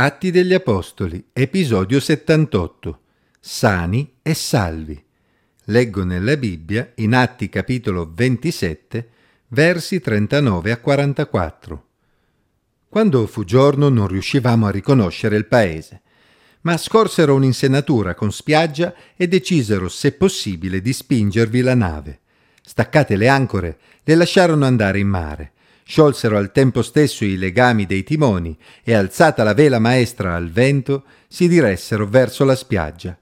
Atti degli Apostoli, episodio 78. Sani e salvi. Leggo nella Bibbia, in Atti capitolo 27, versi 39 a 44. Quando fu giorno non riuscivamo a riconoscere il paese, ma scorsero un'insenatura con spiaggia e decisero, se possibile, di spingervi la nave. Staccate le ancore, le lasciarono andare in mare sciolsero al tempo stesso i legami dei timoni e alzata la vela maestra al vento, si diressero verso la spiaggia.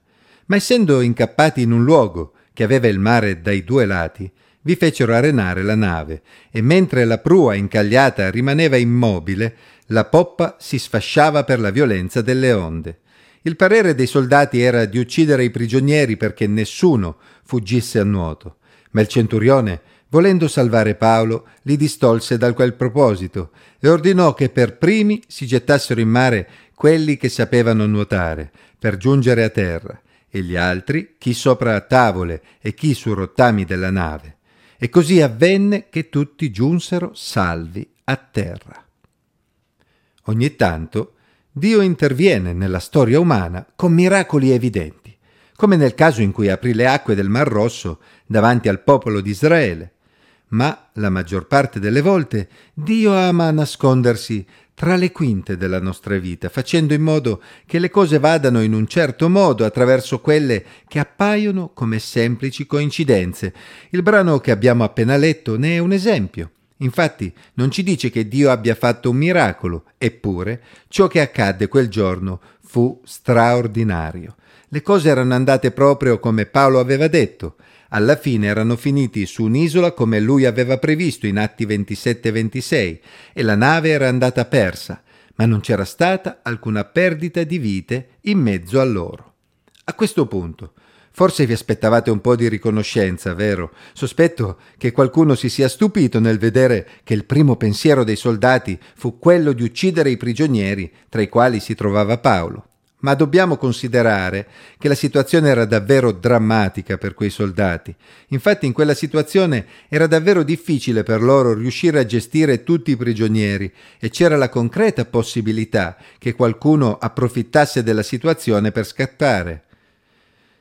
Ma essendo incappati in un luogo che aveva il mare dai due lati, vi fecero arenare la nave e mentre la prua incagliata rimaneva immobile, la poppa si sfasciava per la violenza delle onde. Il parere dei soldati era di uccidere i prigionieri perché nessuno fuggisse a nuoto, ma il centurione volendo salvare Paolo, li distolse dal quel proposito e ordinò che per primi si gettassero in mare quelli che sapevano nuotare, per giungere a terra, e gli altri chi sopra tavole e chi su rottami della nave. E così avvenne che tutti giunsero salvi a terra. Ogni tanto Dio interviene nella storia umana con miracoli evidenti, come nel caso in cui aprì le acque del Mar Rosso davanti al popolo di Israele, ma la maggior parte delle volte Dio ama nascondersi tra le quinte della nostra vita, facendo in modo che le cose vadano in un certo modo attraverso quelle che appaiono come semplici coincidenze. Il brano che abbiamo appena letto ne è un esempio. Infatti non ci dice che Dio abbia fatto un miracolo, eppure ciò che accadde quel giorno fu straordinario. Le cose erano andate proprio come Paolo aveva detto. Alla fine erano finiti su un'isola come lui aveva previsto in Atti 27 e 26 e la nave era andata persa, ma non c'era stata alcuna perdita di vite in mezzo a loro. A questo punto, forse vi aspettavate un po' di riconoscenza, vero? Sospetto che qualcuno si sia stupito nel vedere che il primo pensiero dei soldati fu quello di uccidere i prigionieri, tra i quali si trovava Paolo ma dobbiamo considerare che la situazione era davvero drammatica per quei soldati. Infatti in quella situazione era davvero difficile per loro riuscire a gestire tutti i prigionieri e c'era la concreta possibilità che qualcuno approfittasse della situazione per scappare.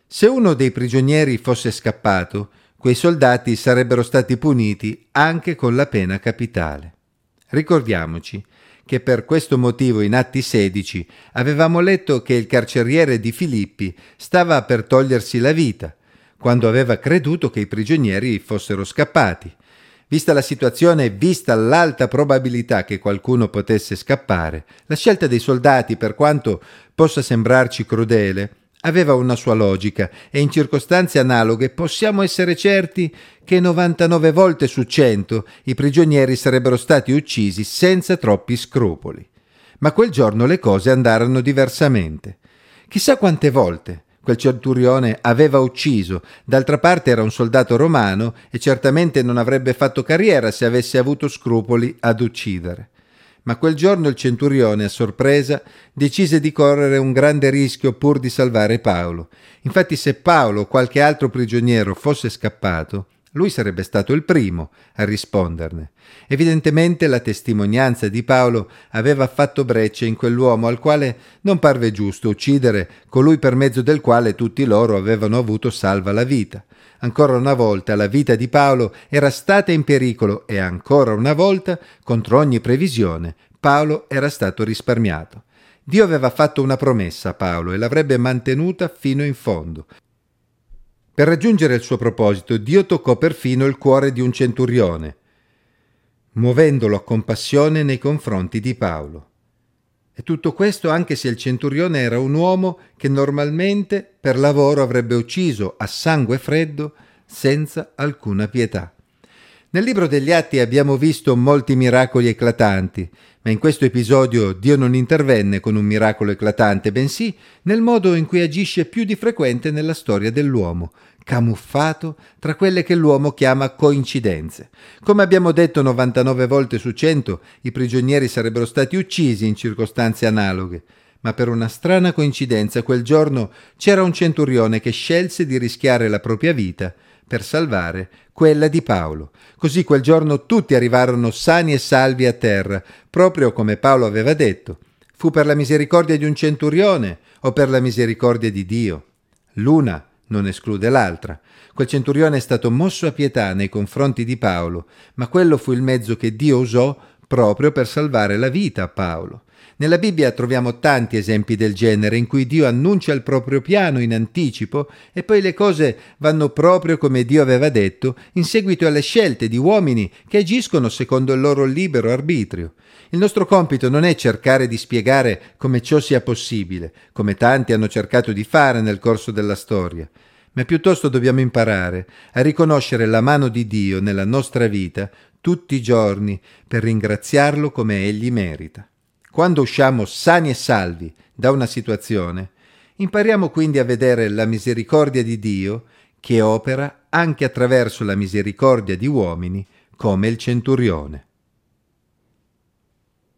Se uno dei prigionieri fosse scappato, quei soldati sarebbero stati puniti anche con la pena capitale. Ricordiamoci che per questo motivo in Atti 16 avevamo letto che il carceriere di Filippi stava per togliersi la vita, quando aveva creduto che i prigionieri fossero scappati. Vista la situazione e vista l'alta probabilità che qualcuno potesse scappare, la scelta dei soldati, per quanto possa sembrarci crudele, aveva una sua logica e in circostanze analoghe possiamo essere certi che 99 volte su 100 i prigionieri sarebbero stati uccisi senza troppi scrupoli. Ma quel giorno le cose andarono diversamente. Chissà quante volte quel centurione aveva ucciso, d'altra parte era un soldato romano e certamente non avrebbe fatto carriera se avesse avuto scrupoli ad uccidere ma quel giorno il centurione, a sorpresa, decise di correre un grande rischio pur di salvare Paolo. Infatti se Paolo o qualche altro prigioniero fosse scappato, lui sarebbe stato il primo a risponderne. Evidentemente la testimonianza di Paolo aveva fatto breccia in quell'uomo al quale non parve giusto uccidere colui per mezzo del quale tutti loro avevano avuto salva la vita. Ancora una volta la vita di Paolo era stata in pericolo e ancora una volta, contro ogni previsione, Paolo era stato risparmiato. Dio aveva fatto una promessa a Paolo e l'avrebbe mantenuta fino in fondo. Per raggiungere il suo proposito, Dio toccò perfino il cuore di un centurione, muovendolo a compassione nei confronti di Paolo. E tutto questo anche se il centurione era un uomo che normalmente per lavoro avrebbe ucciso a sangue freddo senza alcuna pietà. Nel libro degli Atti abbiamo visto molti miracoli eclatanti, ma in questo episodio Dio non intervenne con un miracolo eclatante, bensì nel modo in cui agisce più di frequente nella storia dell'uomo, camuffato tra quelle che l'uomo chiama coincidenze. Come abbiamo detto 99 volte su 100, i prigionieri sarebbero stati uccisi in circostanze analoghe, ma per una strana coincidenza quel giorno c'era un centurione che scelse di rischiare la propria vita per salvare quella di Paolo. Così quel giorno tutti arrivarono sani e salvi a terra, proprio come Paolo aveva detto. Fu per la misericordia di un centurione o per la misericordia di Dio? L'una non esclude l'altra. Quel centurione è stato mosso a pietà nei confronti di Paolo, ma quello fu il mezzo che Dio usò proprio per salvare la vita a Paolo. Nella Bibbia troviamo tanti esempi del genere in cui Dio annuncia il proprio piano in anticipo e poi le cose vanno proprio come Dio aveva detto in seguito alle scelte di uomini che agiscono secondo il loro libero arbitrio. Il nostro compito non è cercare di spiegare come ciò sia possibile, come tanti hanno cercato di fare nel corso della storia, ma piuttosto dobbiamo imparare a riconoscere la mano di Dio nella nostra vita tutti i giorni per ringraziarlo come egli merita. Quando usciamo sani e salvi da una situazione, impariamo quindi a vedere la misericordia di Dio che opera anche attraverso la misericordia di uomini come il centurione.